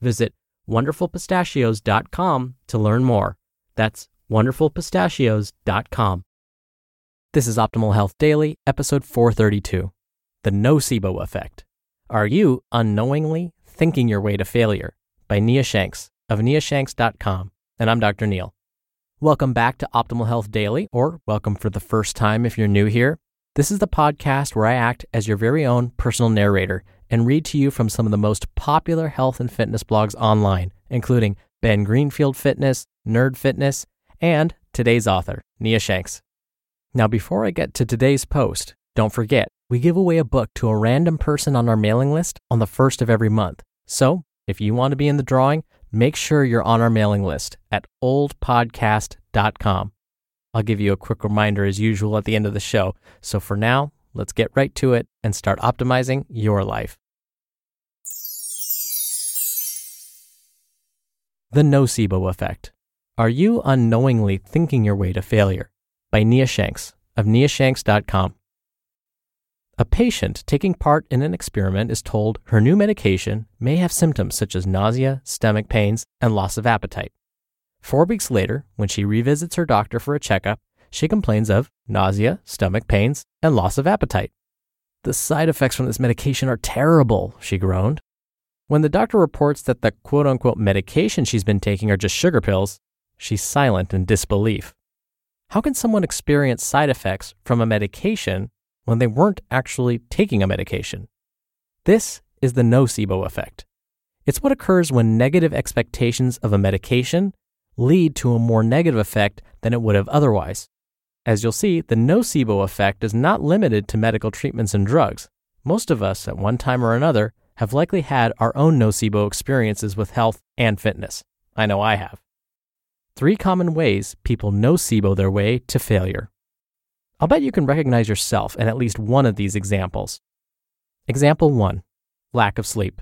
Visit wonderfulpistachios.com to learn more. That's wonderfulpistachios.com. This is Optimal Health Daily, episode 432 The Nocebo Effect. Are you unknowingly thinking your way to failure? By Nia Shanks of niashanks.com. And I'm Dr. Neal. Welcome back to Optimal Health Daily, or welcome for the first time if you're new here. This is the podcast where I act as your very own personal narrator and read to you from some of the most popular health and fitness blogs online, including Ben Greenfield Fitness, Nerd Fitness, and today's author, Nia Shanks. Now, before I get to today's post, don't forget, we give away a book to a random person on our mailing list on the first of every month. So, if you want to be in the drawing, make sure you're on our mailing list at oldpodcast.com. I'll give you a quick reminder as usual at the end of the show. So for now, let's get right to it and start optimizing your life. The nocebo effect. Are you unknowingly thinking your way to failure? By Nia Shanks of niashanks.com. A patient taking part in an experiment is told her new medication may have symptoms such as nausea, stomach pains, and loss of appetite. Four weeks later, when she revisits her doctor for a checkup, she complains of nausea, stomach pains, and loss of appetite. The side effects from this medication are terrible, she groaned. When the doctor reports that the quote unquote medication she's been taking are just sugar pills, she's silent in disbelief. How can someone experience side effects from a medication when they weren't actually taking a medication? This is the nocebo effect. It's what occurs when negative expectations of a medication lead to a more negative effect than it would have otherwise. As you'll see, the nocebo effect is not limited to medical treatments and drugs. Most of us, at one time or another, have likely had our own nocebo experiences with health and fitness. I know I have. Three common ways people nocebo their way to failure. I'll bet you can recognize yourself in at least one of these examples. Example 1 Lack of sleep.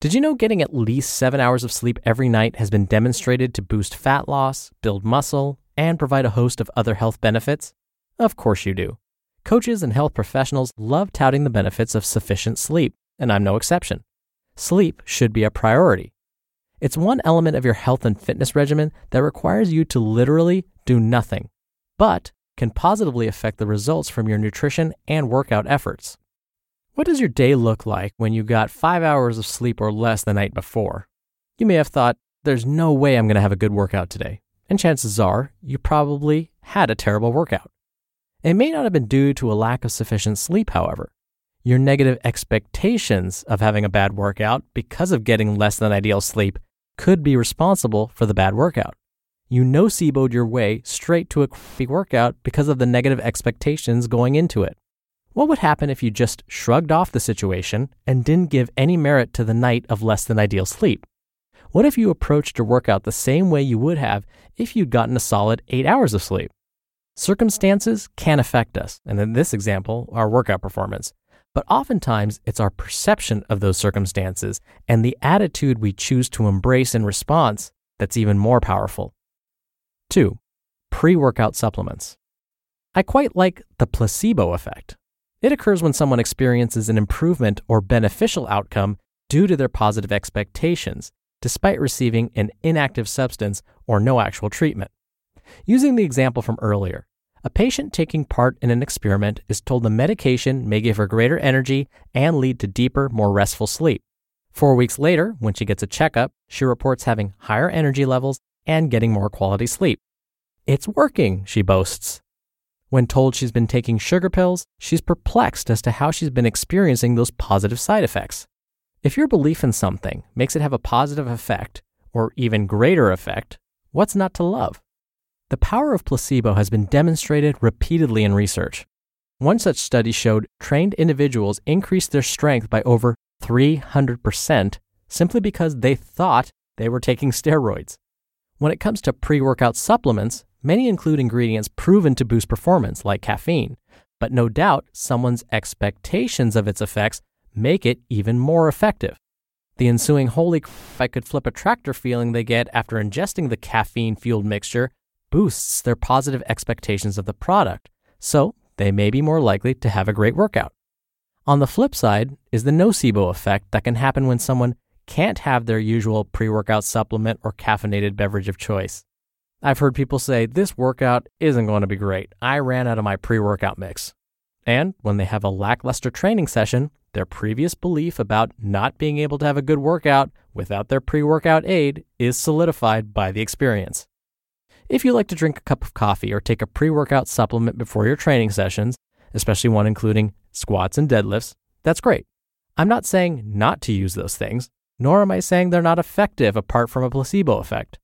Did you know getting at least seven hours of sleep every night has been demonstrated to boost fat loss, build muscle, and provide a host of other health benefits? Of course you do. Coaches and health professionals love touting the benefits of sufficient sleep, and I'm no exception. Sleep should be a priority. It's one element of your health and fitness regimen that requires you to literally do nothing, but can positively affect the results from your nutrition and workout efforts. What does your day look like when you got five hours of sleep or less the night before? You may have thought, there's no way I'm going to have a good workout today. And chances are, you probably had a terrible workout. It may not have been due to a lack of sufficient sleep, however. Your negative expectations of having a bad workout because of getting less than ideal sleep could be responsible for the bad workout. You noceboed your way straight to a crappy workout because of the negative expectations going into it. What would happen if you just shrugged off the situation and didn't give any merit to the night of less than ideal sleep? What if you approached your workout the same way you would have if you'd gotten a solid eight hours of sleep? Circumstances can affect us, and in this example, our workout performance. But oftentimes, it's our perception of those circumstances and the attitude we choose to embrace in response that's even more powerful. 2. Pre workout supplements. I quite like the placebo effect. It occurs when someone experiences an improvement or beneficial outcome due to their positive expectations, despite receiving an inactive substance or no actual treatment. Using the example from earlier, a patient taking part in an experiment is told the medication may give her greater energy and lead to deeper, more restful sleep. Four weeks later, when she gets a checkup, she reports having higher energy levels and getting more quality sleep. It's working, she boasts. When told she's been taking sugar pills, she's perplexed as to how she's been experiencing those positive side effects. If your belief in something makes it have a positive effect, or even greater effect, what's not to love? The power of placebo has been demonstrated repeatedly in research. One such study showed trained individuals increased their strength by over 300% simply because they thought they were taking steroids. When it comes to pre workout supplements, many include ingredients proven to boost performance, like caffeine, but no doubt someone's expectations of its effects make it even more effective. The ensuing holy if I could flip a tractor feeling they get after ingesting the caffeine fueled mixture boosts their positive expectations of the product, so they may be more likely to have a great workout. On the flip side is the nocebo effect that can happen when someone can't have their usual pre workout supplement or caffeinated beverage of choice. I've heard people say, This workout isn't going to be great. I ran out of my pre workout mix. And when they have a lackluster training session, their previous belief about not being able to have a good workout without their pre workout aid is solidified by the experience. If you like to drink a cup of coffee or take a pre workout supplement before your training sessions, especially one including squats and deadlifts, that's great. I'm not saying not to use those things, nor am I saying they're not effective apart from a placebo effect.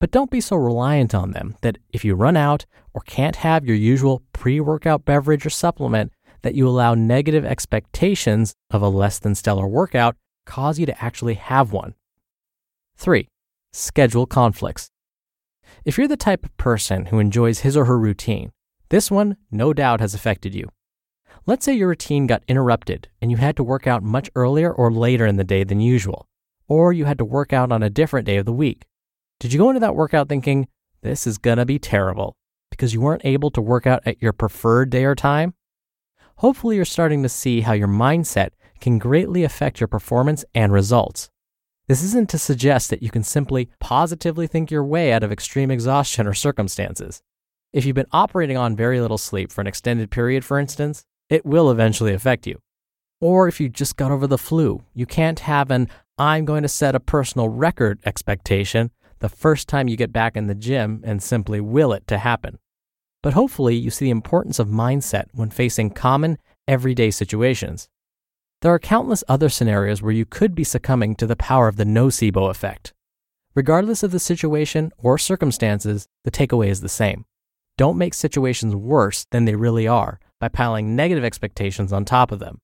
But don't be so reliant on them that if you run out or can't have your usual pre workout beverage or supplement, that you allow negative expectations of a less than stellar workout cause you to actually have one. 3. Schedule conflicts. If you're the type of person who enjoys his or her routine, this one no doubt has affected you. Let's say your routine got interrupted and you had to work out much earlier or later in the day than usual, or you had to work out on a different day of the week. Did you go into that workout thinking, this is gonna be terrible because you weren't able to work out at your preferred day or time? Hopefully, you're starting to see how your mindset can greatly affect your performance and results. This isn't to suggest that you can simply positively think your way out of extreme exhaustion or circumstances. If you've been operating on very little sleep for an extended period, for instance, it will eventually affect you. Or if you just got over the flu, you can't have an I'm going to set a personal record expectation the first time you get back in the gym and simply will it to happen. But hopefully, you see the importance of mindset when facing common, everyday situations. There are countless other scenarios where you could be succumbing to the power of the nocebo effect. Regardless of the situation or circumstances, the takeaway is the same. Don't make situations worse than they really are by piling negative expectations on top of them.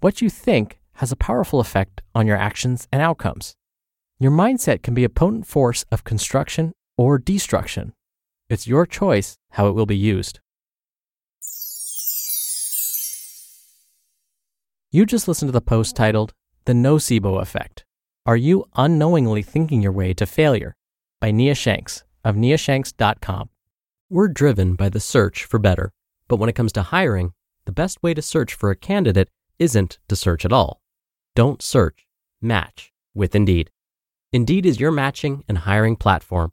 What you think has a powerful effect on your actions and outcomes. Your mindset can be a potent force of construction or destruction. It's your choice how it will be used. You just listened to the post titled The Nocebo Effect. Are you unknowingly thinking your way to failure? by Nia Shanks of niashanks.com. We're driven by the search for better, but when it comes to hiring, the best way to search for a candidate isn't to search at all. Don't search, match with Indeed. Indeed is your matching and hiring platform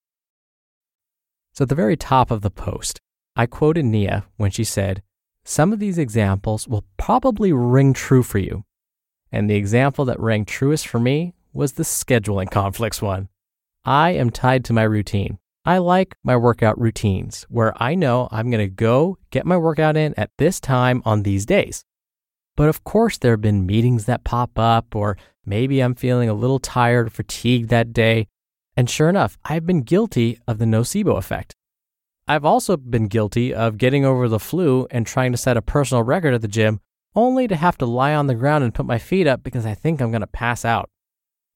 So at the very top of the post, I quoted Nia when she said, Some of these examples will probably ring true for you. And the example that rang truest for me was the scheduling conflicts one. I am tied to my routine. I like my workout routines where I know I'm going to go get my workout in at this time on these days. But of course, there have been meetings that pop up, or maybe I'm feeling a little tired or fatigued that day. And sure enough, I've been guilty of the nocebo effect. I've also been guilty of getting over the flu and trying to set a personal record at the gym, only to have to lie on the ground and put my feet up because I think I'm going to pass out.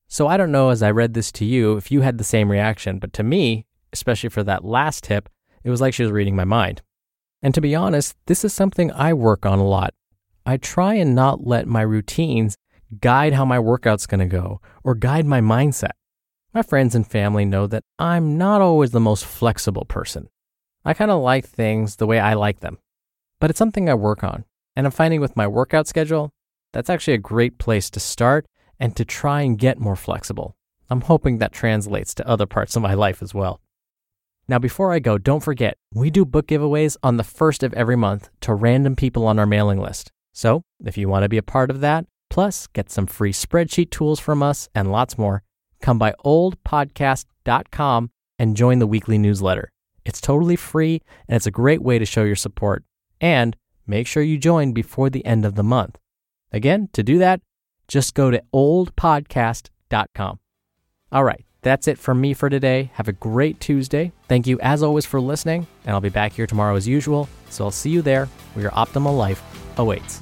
So I don't know as I read this to you if you had the same reaction, but to me, especially for that last tip, it was like she was reading my mind. And to be honest, this is something I work on a lot. I try and not let my routines guide how my workout's going to go or guide my mindset. My friends and family know that I'm not always the most flexible person. I kind of like things the way I like them, but it's something I work on. And I'm finding with my workout schedule, that's actually a great place to start and to try and get more flexible. I'm hoping that translates to other parts of my life as well. Now, before I go, don't forget, we do book giveaways on the first of every month to random people on our mailing list. So, if you want to be a part of that, plus get some free spreadsheet tools from us and lots more, come by oldpodcast.com and join the weekly newsletter. It's totally free and it's a great way to show your support. And make sure you join before the end of the month. Again, to do that, just go to oldpodcast.com. All right, that's it from me for today. Have a great Tuesday. Thank you as always for listening, and I'll be back here tomorrow as usual. So I'll see you there where your optimal life awaits.